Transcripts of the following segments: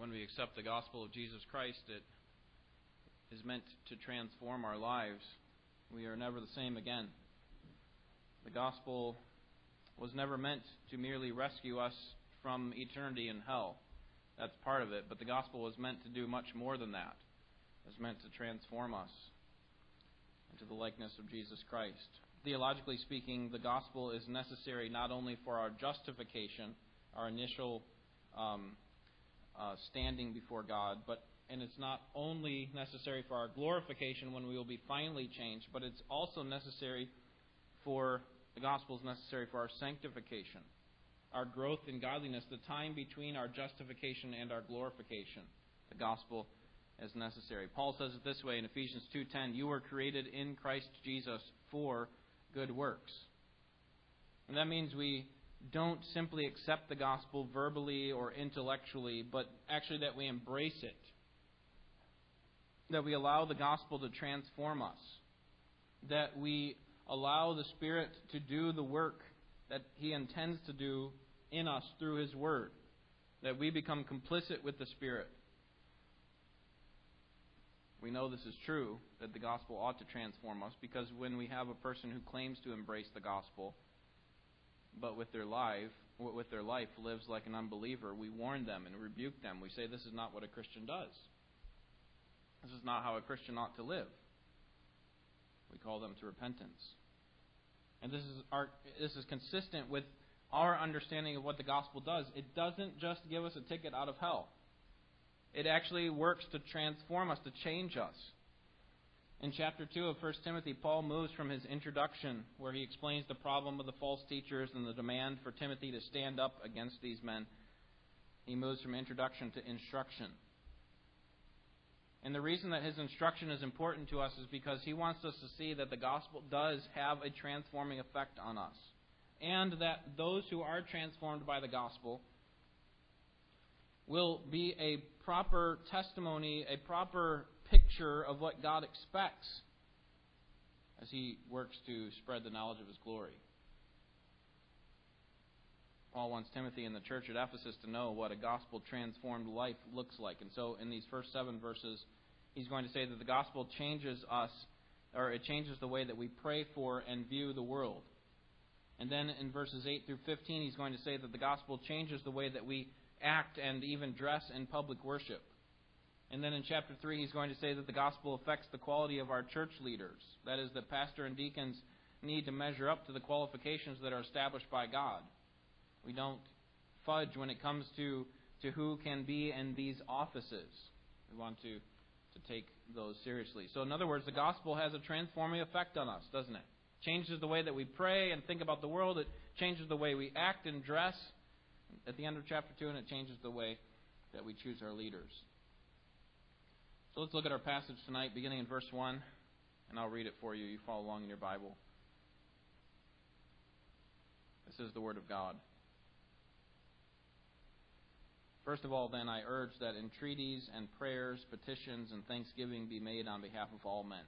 when we accept the gospel of Jesus Christ, it is meant to transform our lives. We are never the same again. The gospel was never meant to merely rescue us from eternity in hell. That's part of it. But the gospel was meant to do much more than that. It was meant to transform us into the likeness of Jesus Christ. Theologically speaking, the gospel is necessary not only for our justification, our initial um, uh, standing before God, but and it's not only necessary for our glorification when we will be finally changed, but it's also necessary for the gospel is necessary for our sanctification, our growth in godliness, the time between our justification and our glorification. The gospel is necessary. Paul says it this way in Ephesians 2:10, "You were created in Christ Jesus for good works." And that means we don't simply accept the gospel verbally or intellectually, but actually that we embrace it. That we allow the gospel to transform us. That we allow the Spirit to do the work that He intends to do in us through His Word. That we become complicit with the Spirit. We know this is true, that the gospel ought to transform us, because when we have a person who claims to embrace the gospel, but with their life, with their life lives like an unbeliever, we warn them and rebuke them. We say this is not what a Christian does. This is not how a Christian ought to live. We call them to repentance. And this is our this is consistent with our understanding of what the gospel does. It doesn't just give us a ticket out of hell. It actually works to transform us, to change us. In chapter 2 of 1 Timothy, Paul moves from his introduction, where he explains the problem of the false teachers and the demand for Timothy to stand up against these men. He moves from introduction to instruction. And the reason that his instruction is important to us is because he wants us to see that the gospel does have a transforming effect on us. And that those who are transformed by the gospel will be a proper testimony, a proper picture of what God expects as He works to spread the knowledge of His glory. Paul wants Timothy and the church at Ephesus to know what a gospel transformed life looks like. And so, in these first seven verses, he's going to say that the gospel changes us, or it changes the way that we pray for and view the world. And then in verses 8 through 15, he's going to say that the gospel changes the way that we act and even dress in public worship. And then in chapter 3, he's going to say that the gospel affects the quality of our church leaders. That is, that pastor and deacons need to measure up to the qualifications that are established by God. We don't fudge when it comes to, to who can be in these offices. We want to, to take those seriously. So, in other words, the gospel has a transforming effect on us, doesn't it? changes the way that we pray and think about the world. It changes the way we act and dress at the end of chapter 2, and it changes the way that we choose our leaders. Let's look at our passage tonight, beginning in verse 1, and I'll read it for you. You follow along in your Bible. This is the Word of God. First of all, then, I urge that entreaties and prayers, petitions, and thanksgiving be made on behalf of all men,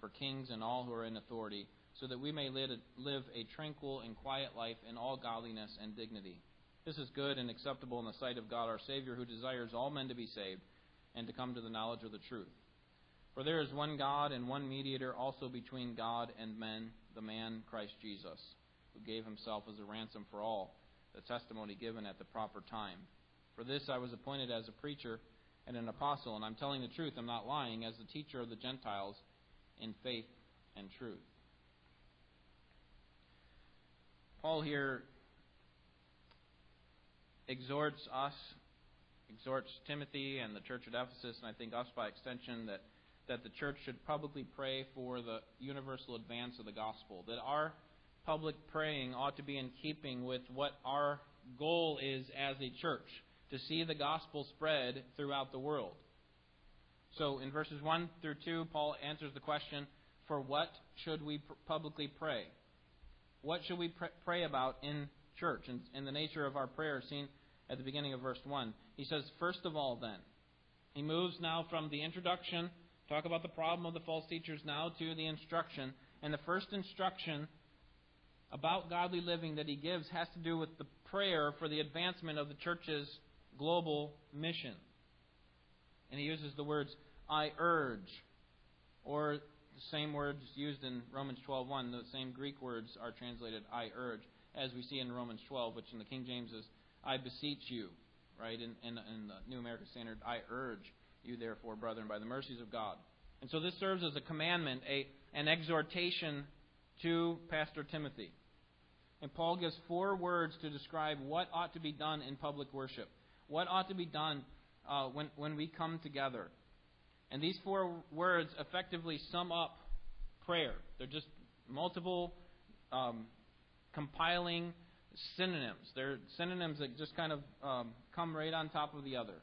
for kings and all who are in authority, so that we may live a tranquil and quiet life in all godliness and dignity. This is good and acceptable in the sight of God our Savior, who desires all men to be saved and to come to the knowledge of the truth. For there is one God and one mediator also between God and men, the man Christ Jesus, who gave himself as a ransom for all, the testimony given at the proper time. For this I was appointed as a preacher and an apostle, and I'm telling the truth, I'm not lying, as the teacher of the Gentiles in faith and truth. Paul here exhorts us exhorts Timothy and the church at Ephesus, and I think us by extension, that, that the church should publicly pray for the universal advance of the gospel. That our public praying ought to be in keeping with what our goal is as a church to see the gospel spread throughout the world. So in verses 1 through 2, Paul answers the question for what should we publicly pray? What should we pray about in church and in the nature of our prayer seen at the beginning of verse 1. He says, First of all, then. He moves now from the introduction, talk about the problem of the false teachers, now to the instruction. And the first instruction about godly living that he gives has to do with the prayer for the advancement of the church's global mission. And he uses the words, I urge, or the same words used in Romans 12:1. The same Greek words are translated, I urge, as we see in Romans 12, which in the King James is, I beseech you, right? In, in, in the New American Standard, I urge you, therefore, brethren, by the mercies of God. And so this serves as a commandment, a, an exhortation to Pastor Timothy. And Paul gives four words to describe what ought to be done in public worship, what ought to be done uh, when, when we come together. And these four words effectively sum up prayer. They're just multiple um, compiling synonyms. They're synonyms that just kind of um, come right on top of the other.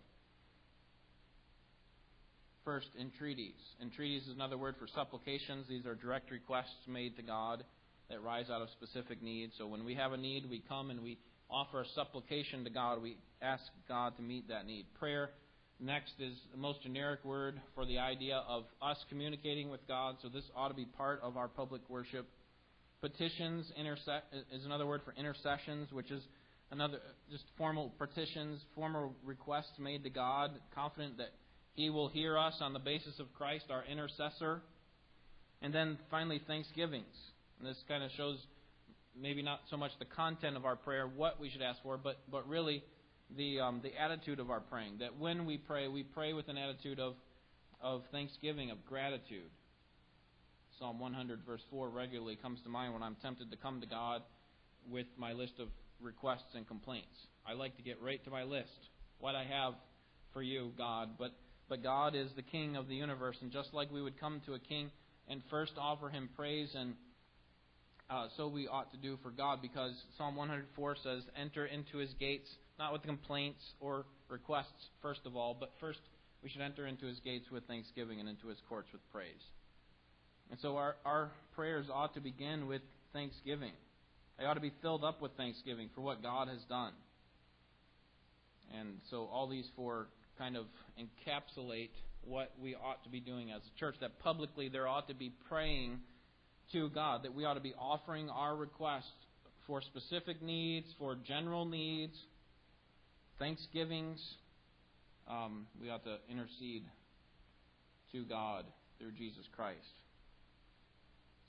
First, entreaties. Entreaties is another word for supplications. These are direct requests made to God that rise out of specific needs. So when we have a need, we come and we offer a supplication to God. We ask God to meet that need. Prayer, next, is the most generic word for the idea of us communicating with God. So this ought to be part of our public worship. Petitions is another word for intercessions, which is another just formal petitions, formal requests made to God, confident that He will hear us on the basis of Christ, our intercessor. And then finally, thanksgivings. And this kind of shows maybe not so much the content of our prayer, what we should ask for, but, but really the, um, the attitude of our praying. That when we pray, we pray with an attitude of, of thanksgiving, of gratitude. Psalm 100, verse 4, regularly comes to mind when I'm tempted to come to God with my list of requests and complaints. I like to get right to my list, what I have for you, God. But, but God is the King of the universe, and just like we would come to a king and first offer him praise and uh, so we ought to do for God because Psalm 104 says, Enter into his gates, not with complaints or requests, first of all, but first we should enter into his gates with thanksgiving and into his courts with praise. And so our, our prayers ought to begin with thanksgiving. They ought to be filled up with thanksgiving for what God has done. And so all these four kind of encapsulate what we ought to be doing as a church. That publicly there ought to be praying to God, that we ought to be offering our requests for specific needs, for general needs, thanksgivings. Um, we ought to intercede to God through Jesus Christ.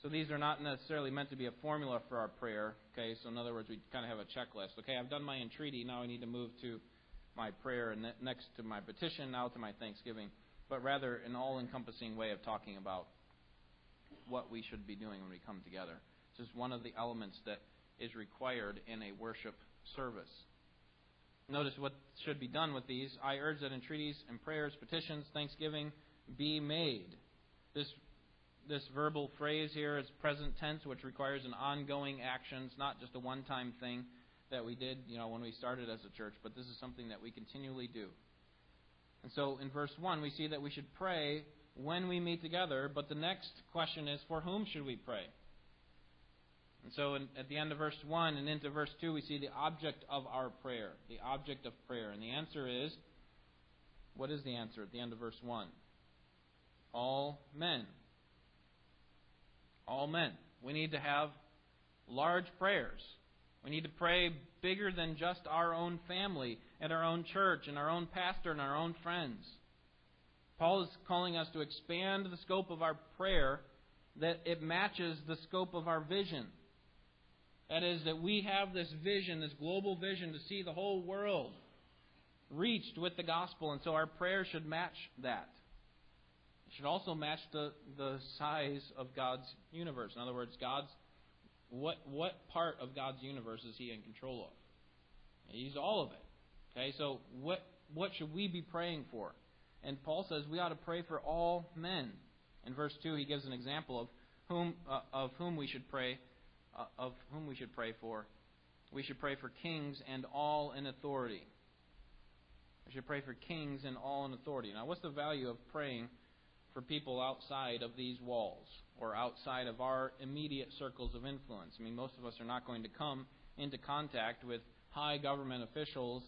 So these are not necessarily meant to be a formula for our prayer. Okay, so in other words, we kind of have a checklist. Okay, I've done my entreaty. Now I need to move to my prayer, and next to my petition, now to my thanksgiving. But rather, an all-encompassing way of talking about what we should be doing when we come together. This is one of the elements that is required in a worship service. Notice what should be done with these. I urge that entreaties and prayers, petitions, thanksgiving be made. This this verbal phrase here is present tense, which requires an ongoing action. It's not just a one-time thing that we did, you know, when we started as a church, but this is something that we continually do. And so in verse 1, we see that we should pray when we meet together, but the next question is for whom should we pray? And so in, at the end of verse 1 and into verse 2, we see the object of our prayer. The object of prayer. And the answer is what is the answer at the end of verse 1? All men. All men. We need to have large prayers. We need to pray bigger than just our own family and our own church and our own pastor and our own friends. Paul is calling us to expand the scope of our prayer that it matches the scope of our vision. That is, that we have this vision, this global vision to see the whole world reached with the gospel, and so our prayer should match that. Should also match the, the size of God's universe. In other words, God's what what part of God's universe is He in control of? He's all of it. Okay, so what what should we be praying for? And Paul says we ought to pray for all men. In verse two, he gives an example of whom uh, of whom we should pray uh, of whom we should pray for. We should pray for kings and all in authority. We should pray for kings and all in authority. Now, what's the value of praying for people outside of these walls or outside of our immediate circles of influence. I mean, most of us are not going to come into contact with high government officials.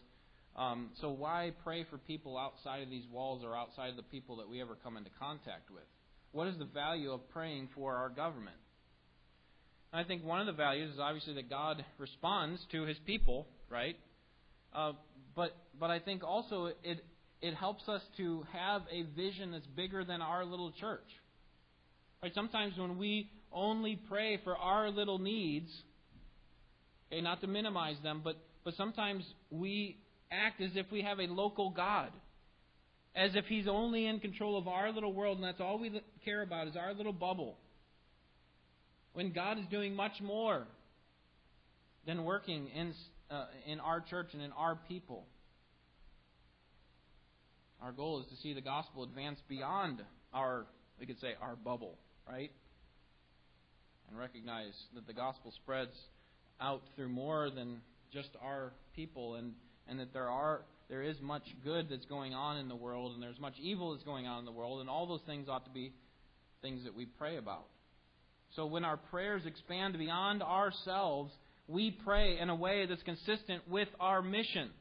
Um, so why pray for people outside of these walls or outside of the people that we ever come into contact with? What is the value of praying for our government? I think one of the values is obviously that God responds to His people, right? Uh, but but I think also it it helps us to have a vision that's bigger than our little church. Right? Sometimes when we only pray for our little needs, okay, not to minimize them, but, but sometimes we act as if we have a local God. As if He's only in control of our little world, and that's all we care about is our little bubble. When God is doing much more than working in, uh, in our church and in our people. Our goal is to see the gospel advance beyond our, we could say, our bubble, right? And recognize that the gospel spreads out through more than just our people and, and that there are there is much good that's going on in the world and there's much evil that's going on in the world and all those things ought to be things that we pray about. So when our prayers expand beyond ourselves, we pray in a way that's consistent with our mission.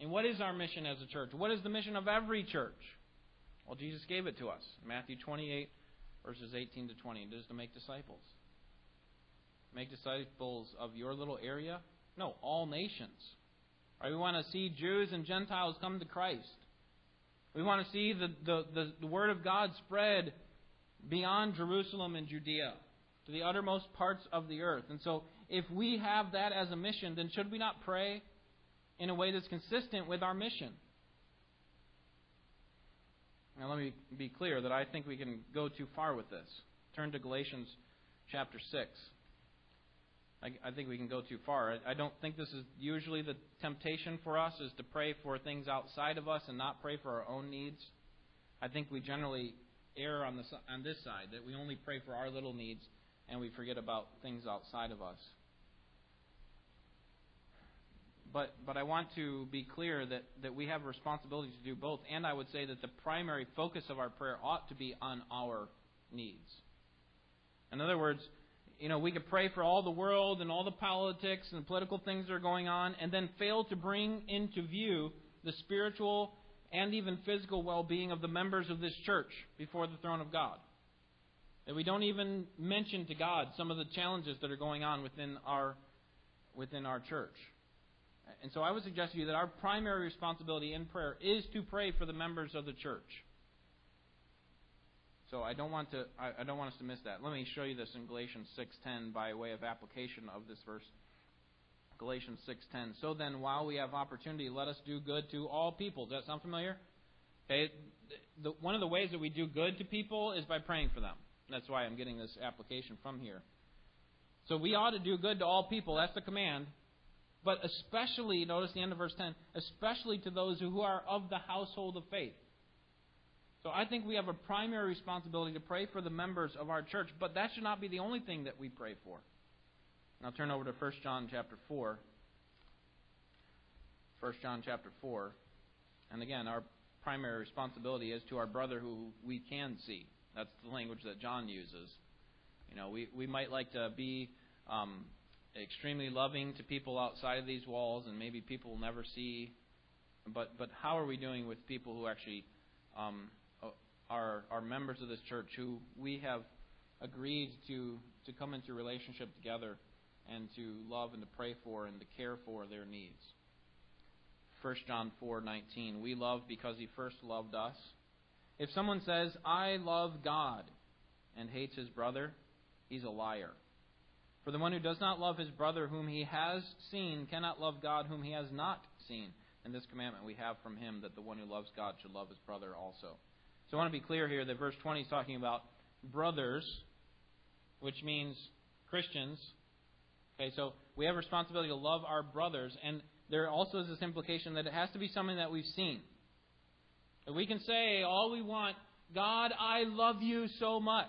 And what is our mission as a church? What is the mission of every church? Well, Jesus gave it to us. Matthew 28, verses 18 to 20. It is to make disciples. Make disciples of your little area? No, all nations. Right? We want to see Jews and Gentiles come to Christ. We want to see the, the, the, the Word of God spread beyond Jerusalem and Judea to the uttermost parts of the earth. And so, if we have that as a mission, then should we not pray in a way that's consistent with our mission? Now, let me be clear that I think we can go too far with this. Turn to Galatians chapter 6. I, I think we can go too far. I, I don't think this is usually the temptation for us is to pray for things outside of us and not pray for our own needs. I think we generally err on, the, on this side, that we only pray for our little needs and we forget about things outside of us. But, but I want to be clear that, that we have a responsibility to do both, and I would say that the primary focus of our prayer ought to be on our needs. In other words, you know, we could pray for all the world and all the politics and political things that are going on, and then fail to bring into view the spiritual and even physical well being of the members of this church before the throne of God. That we don't even mention to God some of the challenges that are going on within our, within our church. And so I would suggest to you that our primary responsibility in prayer is to pray for the members of the church. So I don't want to I, I don't want us to miss that. Let me show you this in Galatians 6:10 by way of application of this verse. Galatians 6:10. So then, while we have opportunity, let us do good to all people. Does that sound familiar? Okay. The, one of the ways that we do good to people is by praying for them. That's why I'm getting this application from here. So we ought to do good to all people. That's the command. But especially, notice the end of verse 10, especially to those who are of the household of faith. So I think we have a primary responsibility to pray for the members of our church, but that should not be the only thing that we pray for. Now turn over to 1 John chapter 4. 1 John chapter 4. And again, our primary responsibility is to our brother who we can see. That's the language that John uses. You know, we, we might like to be um, extremely loving to people outside of these walls, and maybe people will never see. But but how are we doing with people who actually um, are are members of this church who we have agreed to to come into relationship together and to love and to pray for and to care for their needs. 1 John 4:19 We love because he first loved us. If someone says, "I love God," and hates his brother, he's a liar. For the one who does not love his brother whom he has seen cannot love God whom he has not seen. And this commandment we have from him that the one who loves God should love his brother also. So I want to be clear here that verse 20 is talking about brothers, which means Christians. Okay, so we have responsibility to love our brothers, and there also is this implication that it has to be something that we've seen. We can say all we want, God, I love you so much,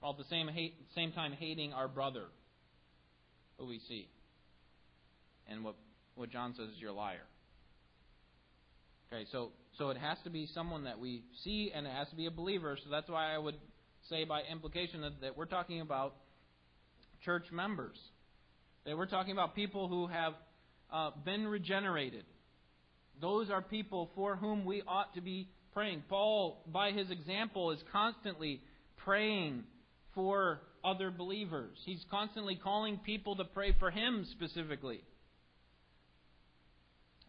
while at the same, hate, same time hating our brother who we see. And what, what John says is you're a liar. Okay, so so it has to be someone that we see and it has to be a believer. So that's why I would say by implication that, that we're talking about church members. That we're talking about people who have uh, been regenerated. Those are people for whom we ought to be praying. Paul, by his example, is constantly praying for other believers. He's constantly calling people to pray for him specifically.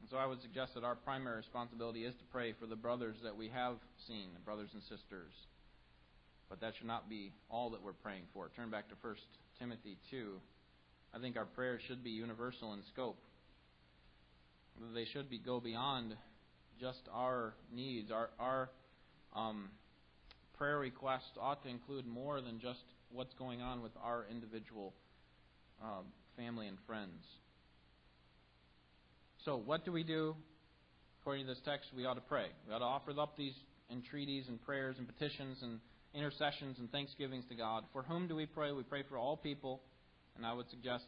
And so I would suggest that our primary responsibility is to pray for the brothers that we have seen, the brothers and sisters. But that should not be all that we're praying for. Turn back to 1 Timothy 2. I think our prayers should be universal in scope. They should be go beyond just our needs. Our our um, prayer requests ought to include more than just what's going on with our individual um, family and friends. So, what do we do? According to this text, we ought to pray. We ought to offer up these entreaties and prayers and petitions and intercessions and thanksgivings to God. For whom do we pray? We pray for all people. And I would suggest,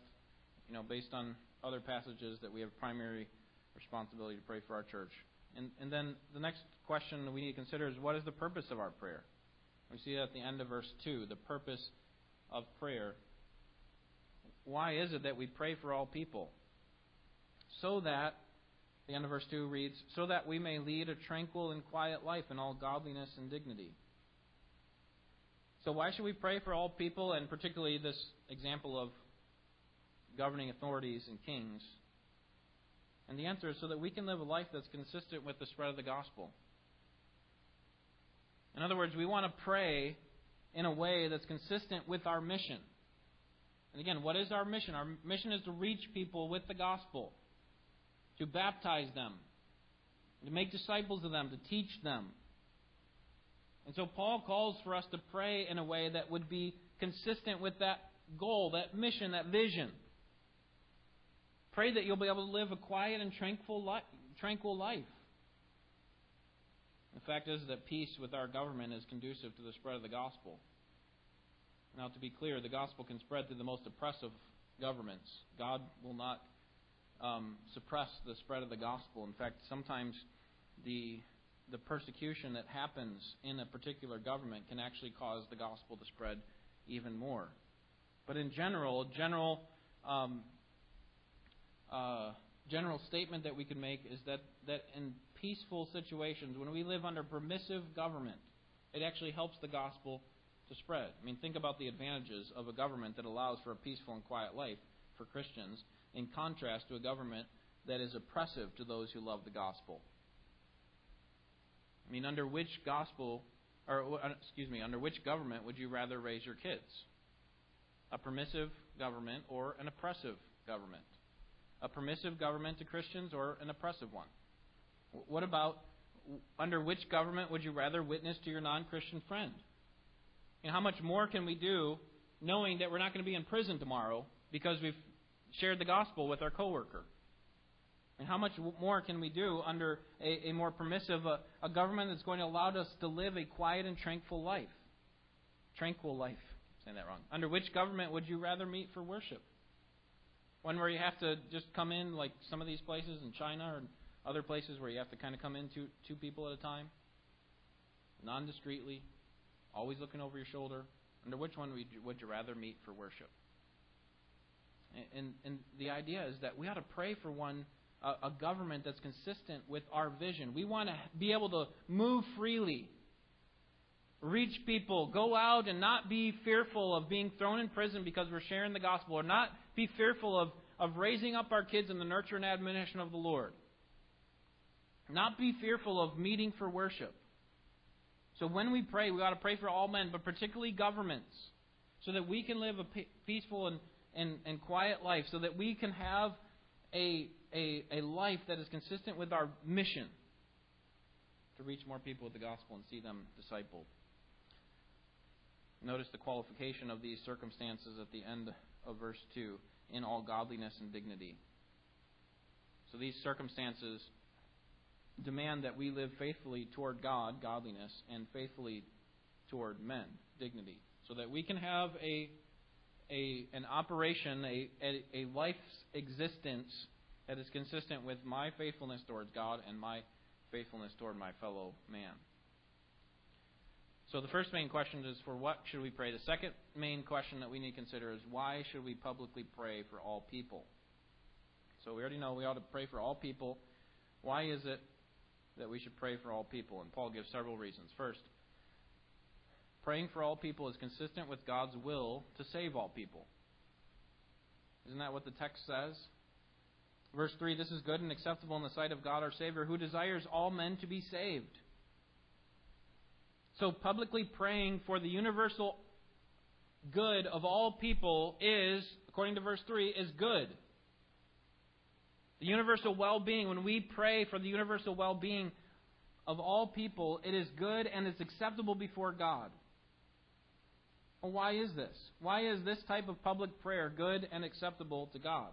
you know, based on other passages, that we have primary responsibility to pray for our church. And, and then the next question we need to consider is what is the purpose of our prayer? We see that at the end of verse 2, the purpose of prayer. Why is it that we pray for all people? So that, the end of verse 2 reads, so that we may lead a tranquil and quiet life in all godliness and dignity. So, why should we pray for all people, and particularly this example of governing authorities and kings? And the answer is so that we can live a life that's consistent with the spread of the gospel. In other words, we want to pray in a way that's consistent with our mission. And again, what is our mission? Our mission is to reach people with the gospel, to baptize them, to make disciples of them, to teach them. And so Paul calls for us to pray in a way that would be consistent with that goal, that mission, that vision. Pray that you'll be able to live a quiet and tranquil life. The fact is that peace with our government is conducive to the spread of the gospel. Now, to be clear, the gospel can spread through the most oppressive governments. God will not um, suppress the spread of the gospel. In fact, sometimes the the persecution that happens in a particular government can actually cause the gospel to spread even more. But in general, general um, uh, general statement that we can make is that, that in peaceful situations, when we live under permissive government, it actually helps the gospel to spread. I mean, think about the advantages of a government that allows for a peaceful and quiet life for Christians, in contrast to a government that is oppressive to those who love the gospel. I mean, under which gospel, or uh, excuse me, under which government would you rather raise your kids? A permissive government or an oppressive government? A permissive government to Christians or an oppressive one? What about under which government would you rather witness to your non Christian friend? And how much more can we do knowing that we're not going to be in prison tomorrow because we've shared the gospel with our coworker? And how much more can we do under a, a more permissive, uh, a government that's going to allow us to live a quiet and tranquil life? Tranquil life. I'm saying that wrong. Under which government would you rather meet for worship? One where you have to just come in, like some of these places in China or other places where you have to kind of come in two, two people at a time? Non discreetly, always looking over your shoulder. Under which one would you, would you rather meet for worship? And, and, the idea is that we ought to pray for one a government that's consistent with our vision. We want to be able to move freely, reach people, go out and not be fearful of being thrown in prison because we're sharing the gospel, or not be fearful of, of raising up our kids in the nurture and admonition of the Lord. Not be fearful of meeting for worship. So when we pray, we ought to pray for all men, but particularly governments, so that we can live a peaceful and, and, and quiet life, so that we can have a, a, a life that is consistent with our mission to reach more people with the gospel and see them discipled. Notice the qualification of these circumstances at the end of verse 2 in all godliness and dignity. So these circumstances demand that we live faithfully toward God, godliness, and faithfully toward men, dignity, so that we can have a, a an operation, a, a, a life's existence that is consistent with my faithfulness towards God and my faithfulness toward my fellow man. So the first main question is for what should we pray? The second main question that we need to consider is why should we publicly pray for all people? So we already know we ought to pray for all people. Why is it that we should pray for all people? And Paul gives several reasons. First, praying for all people is consistent with God's will to save all people. Isn't that what the text says? Verse 3 This is good and acceptable in the sight of God our Savior, who desires all men to be saved. So, publicly praying for the universal good of all people is, according to verse 3, is good. The universal well being, when we pray for the universal well being of all people, it is good and it's acceptable before God. Well, why is this? Why is this type of public prayer good and acceptable to God?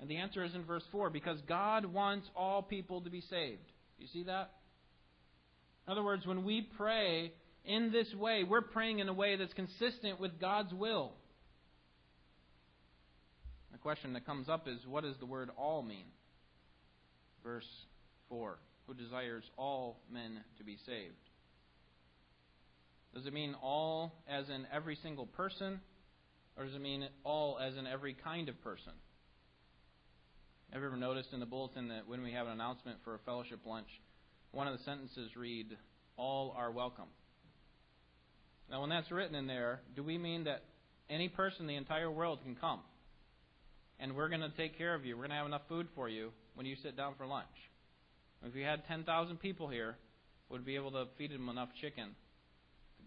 And the answer is in verse 4 because God wants all people to be saved. You see that? In other words, when we pray in this way, we're praying in a way that's consistent with God's will. The question that comes up is what does the word all mean? Verse 4 Who desires all men to be saved? Does it mean all as in every single person? Or does it mean all as in every kind of person? Have you ever noticed in the bulletin that when we have an announcement for a fellowship lunch, one of the sentences read, All are welcome? Now, when that's written in there, do we mean that any person in the entire world can come? And we're going to take care of you. We're going to have enough food for you when you sit down for lunch. If we had 10,000 people here, would we be able to feed them enough chicken?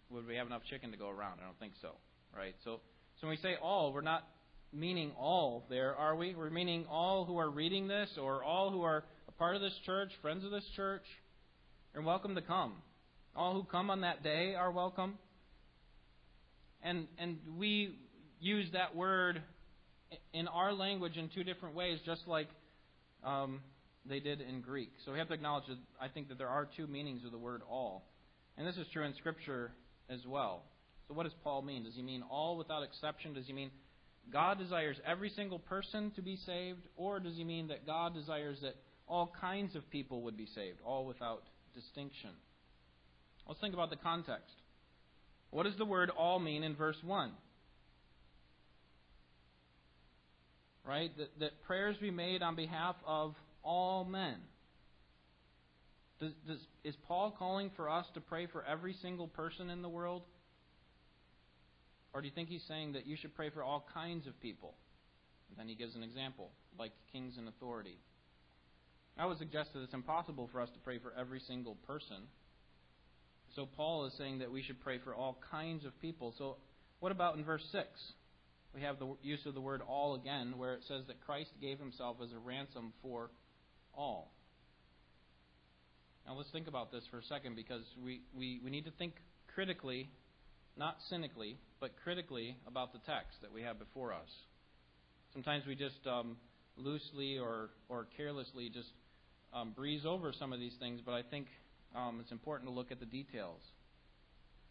Would we have enough chicken to go around? I don't think so. Right? So, so when we say all, we're not meaning all there, are we? We're meaning all who are reading this or all who are a part of this church, friends of this church. You're welcome to come. All who come on that day are welcome. And, and we use that word in our language in two different ways, just like um, they did in Greek. So we have to acknowledge that I think that there are two meanings of the word all. And this is true in Scripture as well. So what does Paul mean? Does he mean all without exception? Does he mean God desires every single person to be saved? Or does he mean that God desires that all kinds of people would be saved, all without distinction? Let's think about the context. What does the word all mean in verse 1? Right? That, that prayers be made on behalf of all men. Does, does, is Paul calling for us to pray for every single person in the world? Or do you think he's saying that you should pray for all kinds of people? And then he gives an example, like kings and authority. I would suggest that it's impossible for us to pray for every single person. So Paul is saying that we should pray for all kinds of people. So what about in verse 6? We have the use of the word all again, where it says that Christ gave himself as a ransom for all. Now let's think about this for a second because we, we, we need to think critically, not cynically, but critically about the text that we have before us. Sometimes we just um, loosely or, or carelessly just um, breeze over some of these things, but I think um, it's important to look at the details.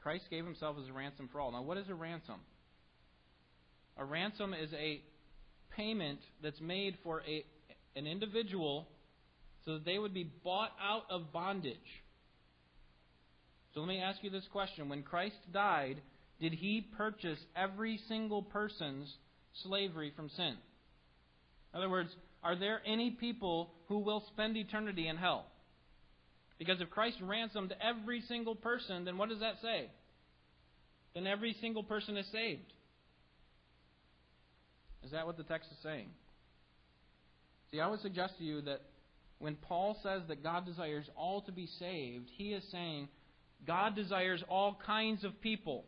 Christ gave himself as a ransom for all. Now, what is a ransom? A ransom is a payment that's made for a, an individual so that they would be bought out of bondage. So let me ask you this question. When Christ died, did he purchase every single person's slavery from sin? In other words, are there any people who will spend eternity in hell? Because if Christ ransomed every single person, then what does that say? Then every single person is saved. Is that what the text is saying? See, I would suggest to you that when Paul says that God desires all to be saved, he is saying God desires all kinds of people.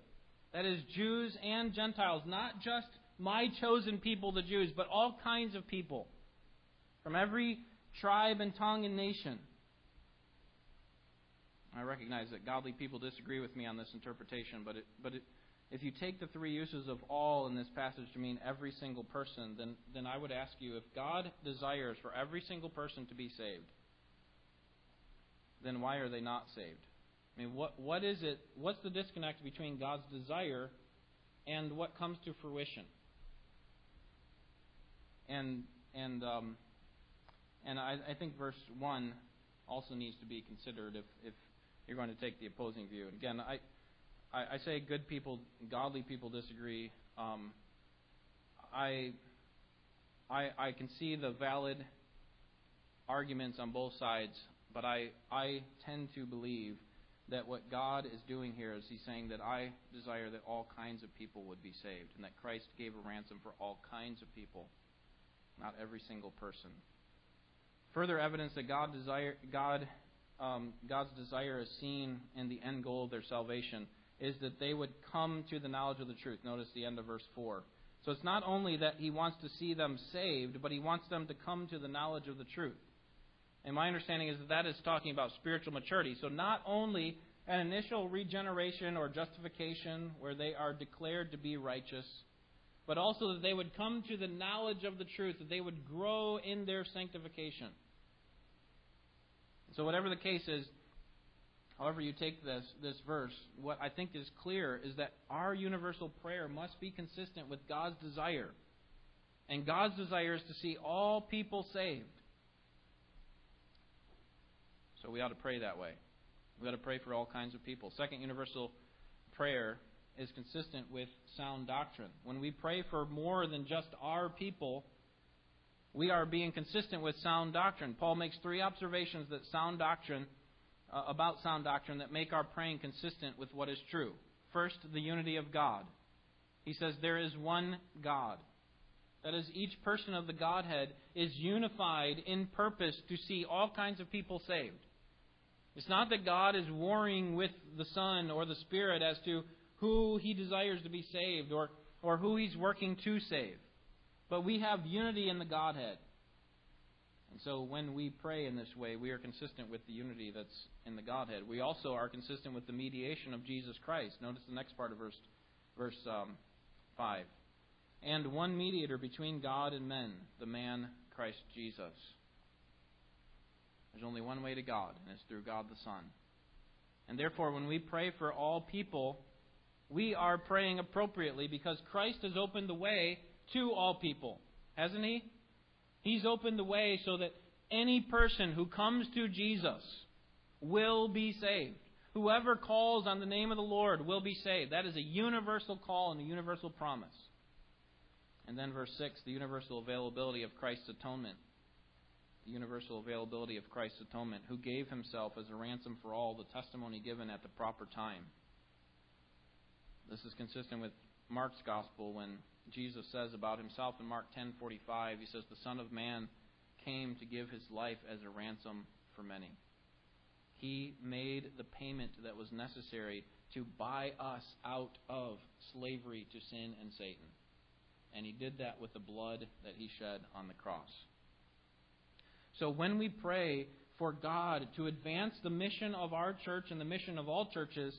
That is, Jews and Gentiles, not just my chosen people, the Jews, but all kinds of people from every tribe and tongue and nation. I recognize that godly people disagree with me on this interpretation, but, it, but it, if you take the three uses of all in this passage to mean every single person, then, then I would ask you if God desires for every single person to be saved, then why are they not saved? I mean, what, what is it? What's the disconnect between God's desire and what comes to fruition? And and um, and I, I think verse one also needs to be considered if, if you're going to take the opposing view. And again, I, I, I say good people, godly people disagree. Um, I, I, I can see the valid arguments on both sides, but I, I tend to believe that what God is doing here is He's saying that I desire that all kinds of people would be saved, and that Christ gave a ransom for all kinds of people, not every single person. Further evidence that God desire, God, um, God's desire is seen in the end goal of their salvation is that they would come to the knowledge of the truth. Notice the end of verse 4. So it's not only that he wants to see them saved, but he wants them to come to the knowledge of the truth. And my understanding is that that is talking about spiritual maturity. So not only an initial regeneration or justification where they are declared to be righteous, but also that they would come to the knowledge of the truth, that they would grow in their sanctification. So, whatever the case is, however you take this, this verse, what I think is clear is that our universal prayer must be consistent with God's desire. And God's desire is to see all people saved. So we ought to pray that way. We ought to pray for all kinds of people. Second universal prayer is consistent with sound doctrine. When we pray for more than just our people, we are being consistent with sound doctrine. Paul makes three observations that sound doctrine uh, about sound doctrine that make our praying consistent with what is true. First, the unity of God. He says there is one God. That is, each person of the Godhead is unified in purpose to see all kinds of people saved. It's not that God is warring with the Son or the Spirit as to who he desires to be saved or, or who he's working to save. But we have unity in the Godhead. And so when we pray in this way, we are consistent with the unity that's in the Godhead. We also are consistent with the mediation of Jesus Christ. Notice the next part of verse, verse um, 5. And one mediator between God and men, the man Christ Jesus. There's only one way to God, and it's through God the Son. And therefore, when we pray for all people, we are praying appropriately because Christ has opened the way to all people, hasn't He? He's opened the way so that any person who comes to Jesus will be saved. Whoever calls on the name of the Lord will be saved. That is a universal call and a universal promise. And then, verse 6 the universal availability of Christ's atonement. The universal availability of Christ's atonement, who gave himself as a ransom for all, the testimony given at the proper time. This is consistent with Mark's gospel when Jesus says about himself in Mark 10:45, he says the Son of Man came to give his life as a ransom for many. He made the payment that was necessary to buy us out of slavery to sin and Satan. And he did that with the blood that he shed on the cross. So when we pray for God to advance the mission of our church and the mission of all churches,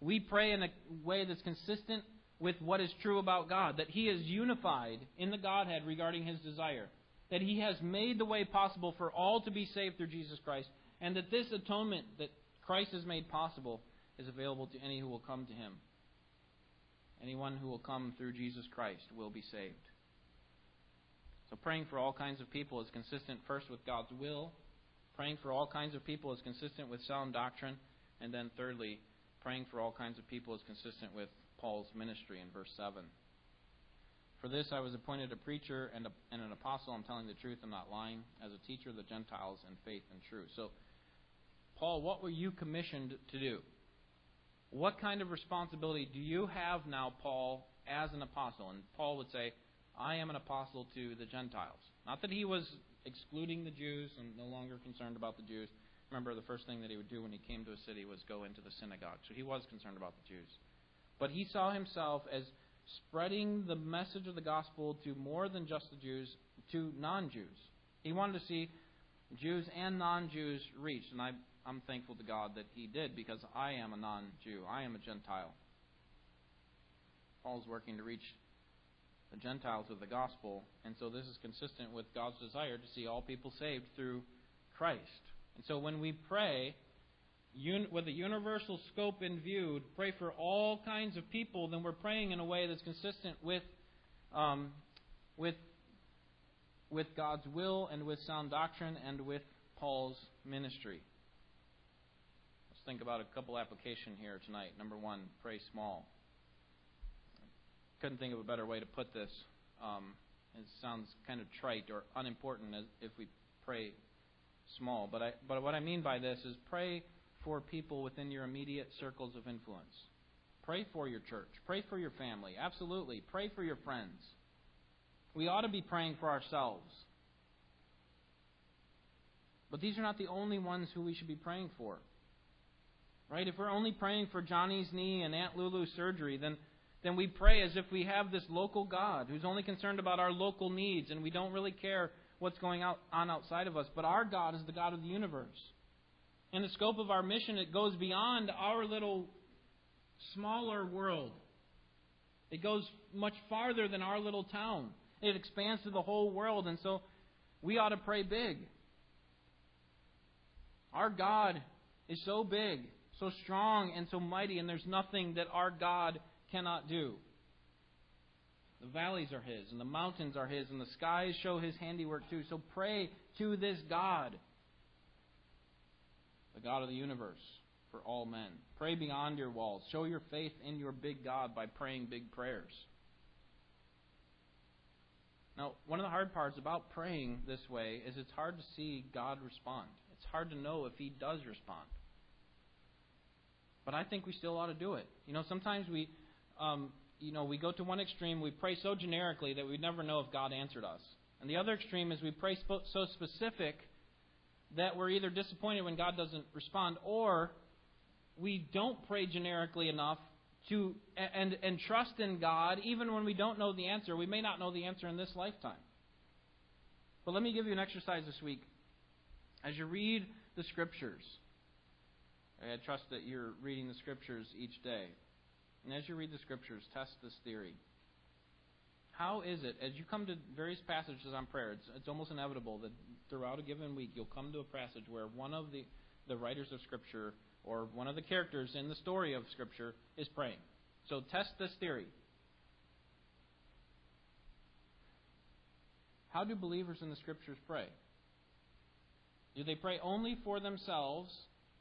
we pray in a way that's consistent with what is true about God, that He is unified in the Godhead regarding His desire, that He has made the way possible for all to be saved through Jesus Christ, and that this atonement that Christ has made possible is available to any who will come to Him. Anyone who will come through Jesus Christ will be saved. So praying for all kinds of people is consistent first with God's will. Praying for all kinds of people is consistent with sound doctrine. And then thirdly, praying for all kinds of people is consistent with Paul's ministry in verse 7. For this I was appointed a preacher and, a, and an apostle. I'm telling the truth, I'm not lying. As a teacher of the Gentiles in faith and truth. So, Paul, what were you commissioned to do? What kind of responsibility do you have now, Paul, as an apostle? And Paul would say, I am an apostle to the Gentiles. Not that he was excluding the Jews and no longer concerned about the Jews. Remember, the first thing that he would do when he came to a city was go into the synagogue. So he was concerned about the Jews. But he saw himself as spreading the message of the gospel to more than just the Jews, to non Jews. He wanted to see Jews and non Jews reached. And I, I'm thankful to God that he did because I am a non Jew. I am a Gentile. Paul's working to reach the Gentiles with the gospel. And so this is consistent with God's desire to see all people saved through Christ. And so when we pray with a universal scope in view, pray for all kinds of people, then we're praying in a way that's consistent with, um, with, with God's will and with sound doctrine and with Paul's ministry. Let's think about a couple application here tonight. Number one, pray small. Couldn't think of a better way to put this. Um, it sounds kind of trite or unimportant if we pray small. But, I, but what I mean by this is pray for people within your immediate circles of influence. Pray for your church. Pray for your family. Absolutely. Pray for your friends. We ought to be praying for ourselves. But these are not the only ones who we should be praying for. Right? If we're only praying for Johnny's knee and Aunt Lulu's surgery, then, then we pray as if we have this local God who's only concerned about our local needs and we don't really care what's going on outside of us. But our God is the God of the universe. In the scope of our mission, it goes beyond our little smaller world. It goes much farther than our little town. It expands to the whole world, and so we ought to pray big. Our God is so big, so strong, and so mighty, and there's nothing that our God cannot do. The valleys are His, and the mountains are His, and the skies show His handiwork too. So pray to this God, the God of the universe, for all men. Pray beyond your walls. Show your faith in your big God by praying big prayers. Now, one of the hard parts about praying this way is it's hard to see God respond. It's hard to know if He does respond. But I think we still ought to do it. You know, sometimes we, um, you know, we go to one extreme. We pray so generically that we never know if God answered us. And the other extreme is we pray so specific that we're either disappointed when God doesn't respond, or we don't pray generically enough to and and trust in God even when we don't know the answer. We may not know the answer in this lifetime. But let me give you an exercise this week. As you read the scriptures, I trust that you're reading the scriptures each day. And as you read the scriptures, test this theory. How is it, as you come to various passages on prayer, it's, it's almost inevitable that throughout a given week you'll come to a passage where one of the, the writers of Scripture or one of the characters in the story of Scripture is praying. So test this theory. How do believers in the Scriptures pray? Do they pray only for themselves,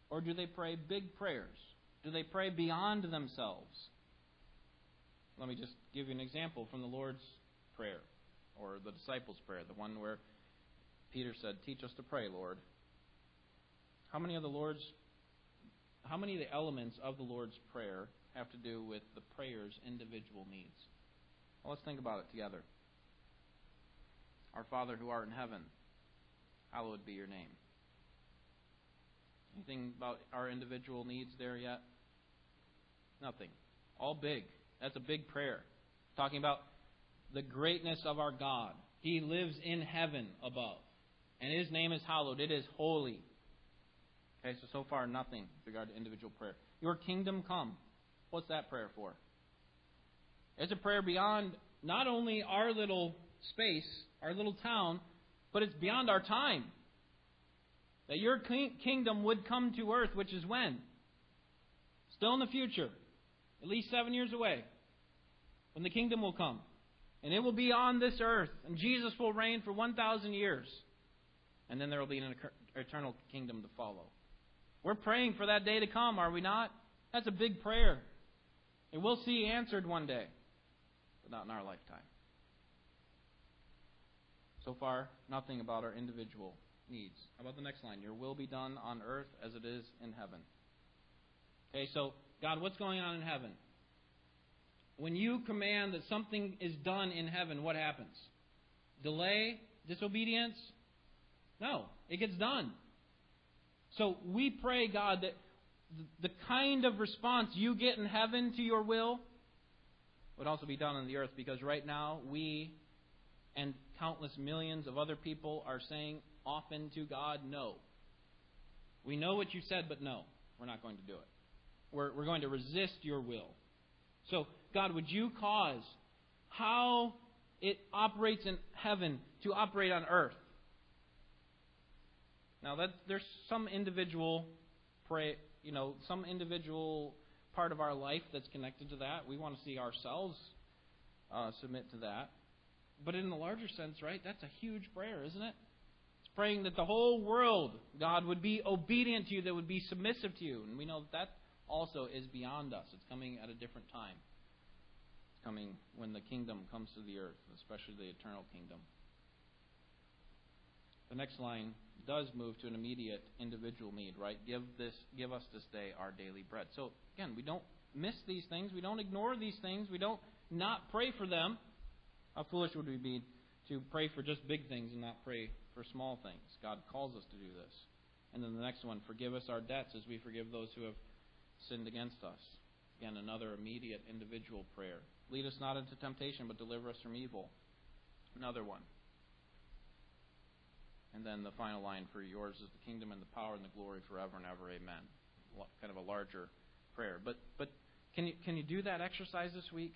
or do they pray big prayers? Do they pray beyond themselves? Let me just give you an example from the Lord's Prayer, or the disciples' prayer, the one where Peter said, Teach us to pray, Lord. How many of the Lord's how many of the elements of the Lord's Prayer have to do with the prayer's individual needs? Well, let's think about it together. Our Father who art in heaven, hallowed be your name. Anything about our individual needs there yet? Nothing. All big. That's a big prayer. Talking about the greatness of our God. He lives in heaven above. And his name is hallowed. It is holy. Okay, so so far nothing with regard to individual prayer. Your kingdom come. What's that prayer for? It's a prayer beyond not only our little space, our little town, but it's beyond our time. That your kingdom would come to earth, which is when? Still in the future. At least seven years away. When the kingdom will come. And it will be on this earth. And Jesus will reign for 1,000 years. And then there will be an eternal kingdom to follow. We're praying for that day to come, are we not? That's a big prayer. And we'll see answered one day, but not in our lifetime. So far, nothing about our individual needs. How about the next line? Your will be done on earth as it is in heaven. Okay, so, God, what's going on in heaven? When you command that something is done in heaven, what happens? Delay? Disobedience? No, it gets done. So we pray, God, that the kind of response you get in heaven to your will would also be done on the earth because right now we and countless millions of other people are saying often to God, no. We know what you said, but no, we're not going to do it. We're, we're going to resist your will. So, God, would you cause how it operates in heaven to operate on earth? Now, that, there's some individual pray, you know, some individual part of our life that's connected to that. We want to see ourselves uh, submit to that. But in the larger sense, right, that's a huge prayer, isn't it? Praying that the whole world, God, would be obedient to you, that would be submissive to you. And we know that, that also is beyond us. It's coming at a different time. It's coming when the kingdom comes to the earth, especially the eternal kingdom. The next line does move to an immediate individual need, right? Give this give us this day our daily bread. So again, we don't miss these things, we don't ignore these things, we don't not pray for them. How foolish would we be to pray for just big things and not pray for small things. God calls us to do this. And then the next one, forgive us our debts as we forgive those who have sinned against us. Again, another immediate individual prayer. Lead us not into temptation, but deliver us from evil. Another one. And then the final line for yours is the kingdom and the power and the glory forever and ever. Amen. Kind of a larger prayer. But but can you can you do that exercise this week?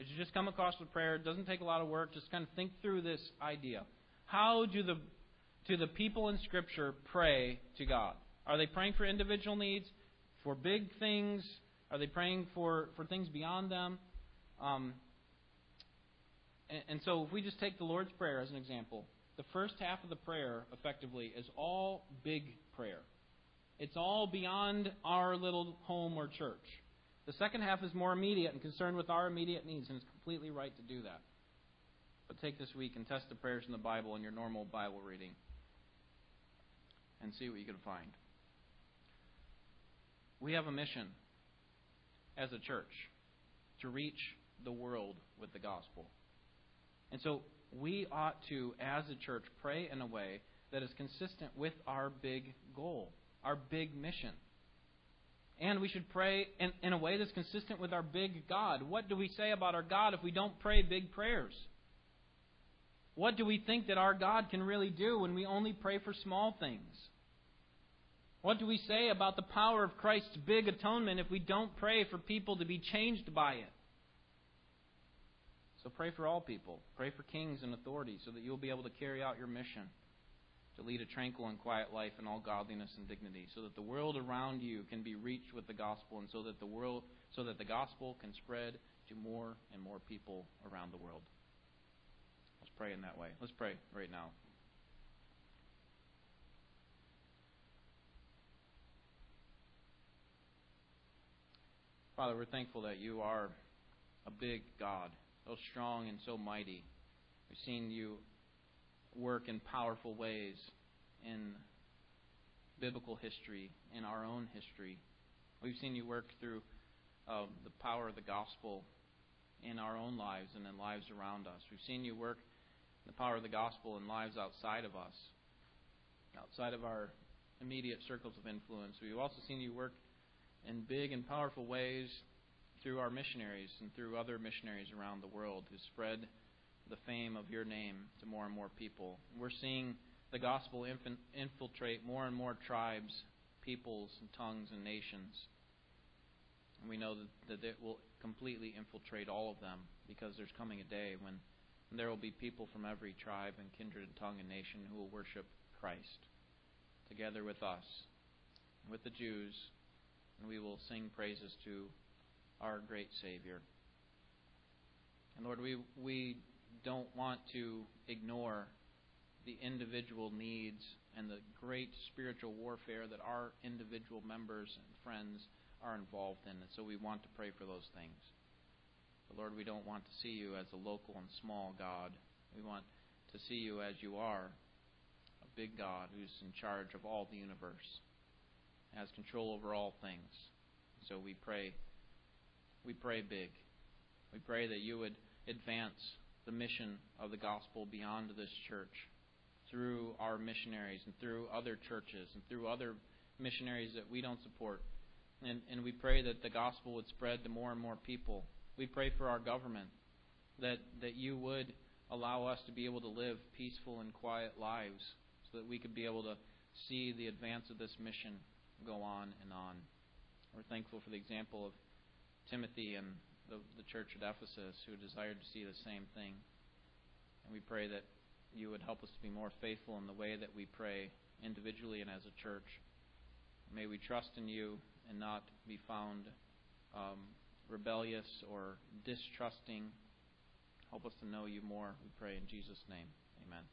As you just come across the prayer, it doesn't take a lot of work. Just kind of think through this idea. How do the do the people in Scripture pray to God? Are they praying for individual needs, for big things? Are they praying for, for things beyond them? Um, and, and so, if we just take the Lord's Prayer as an example, the first half of the prayer, effectively, is all big prayer. It's all beyond our little home or church. The second half is more immediate and concerned with our immediate needs, and it's completely right to do that. But take this week and test the prayers in the Bible in your normal Bible reading and see what you can find. We have a mission as a church to reach the world with the gospel. And so we ought to, as a church, pray in a way that is consistent with our big goal, our big mission. And we should pray in, in a way that's consistent with our big God. What do we say about our God if we don't pray big prayers? What do we think that our God can really do when we only pray for small things? What do we say about the power of Christ's big atonement if we don't pray for people to be changed by it? So pray for all people. Pray for kings and authorities so that you'll be able to carry out your mission to lead a tranquil and quiet life in all godliness and dignity, so that the world around you can be reached with the gospel and so that the world so that the gospel can spread to more and more people around the world. Pray in that way. Let's pray right now. Father, we're thankful that you are a big God, so strong and so mighty. We've seen you work in powerful ways in biblical history, in our own history. We've seen you work through uh, the power of the gospel in our own lives and in lives around us. We've seen you work the power of the gospel in lives outside of us, outside of our immediate circles of influence. We've also seen you work in big and powerful ways through our missionaries and through other missionaries around the world who spread the fame of your name to more and more people. We're seeing the gospel infiltrate more and more tribes, peoples, and tongues and nations. And we know that, that it will completely infiltrate all of them because there's coming a day when there will be people from every tribe and kindred and tongue and nation who will worship Christ together with us, with the Jews, and we will sing praises to our great Savior. And Lord, we, we don't want to ignore the individual needs and the great spiritual warfare that our individual members and friends are involved in. And so we want to pray for those things. But Lord, we don't want to see you as a local and small God. We want to see you as you are, a big God who's in charge of all the universe has control over all things. So we pray, we pray big. We pray that you would advance the mission of the gospel beyond this church through our missionaries and through other churches and through other missionaries that we don't support. And, and we pray that the gospel would spread to more and more people. We pray for our government that, that you would allow us to be able to live peaceful and quiet lives so that we could be able to see the advance of this mission go on and on. We're thankful for the example of Timothy and the, the church at Ephesus who desired to see the same thing. And we pray that you would help us to be more faithful in the way that we pray individually and as a church. May we trust in you and not be found um, rebellious or distrusting. Help us to know you more, we pray in Jesus' name. Amen.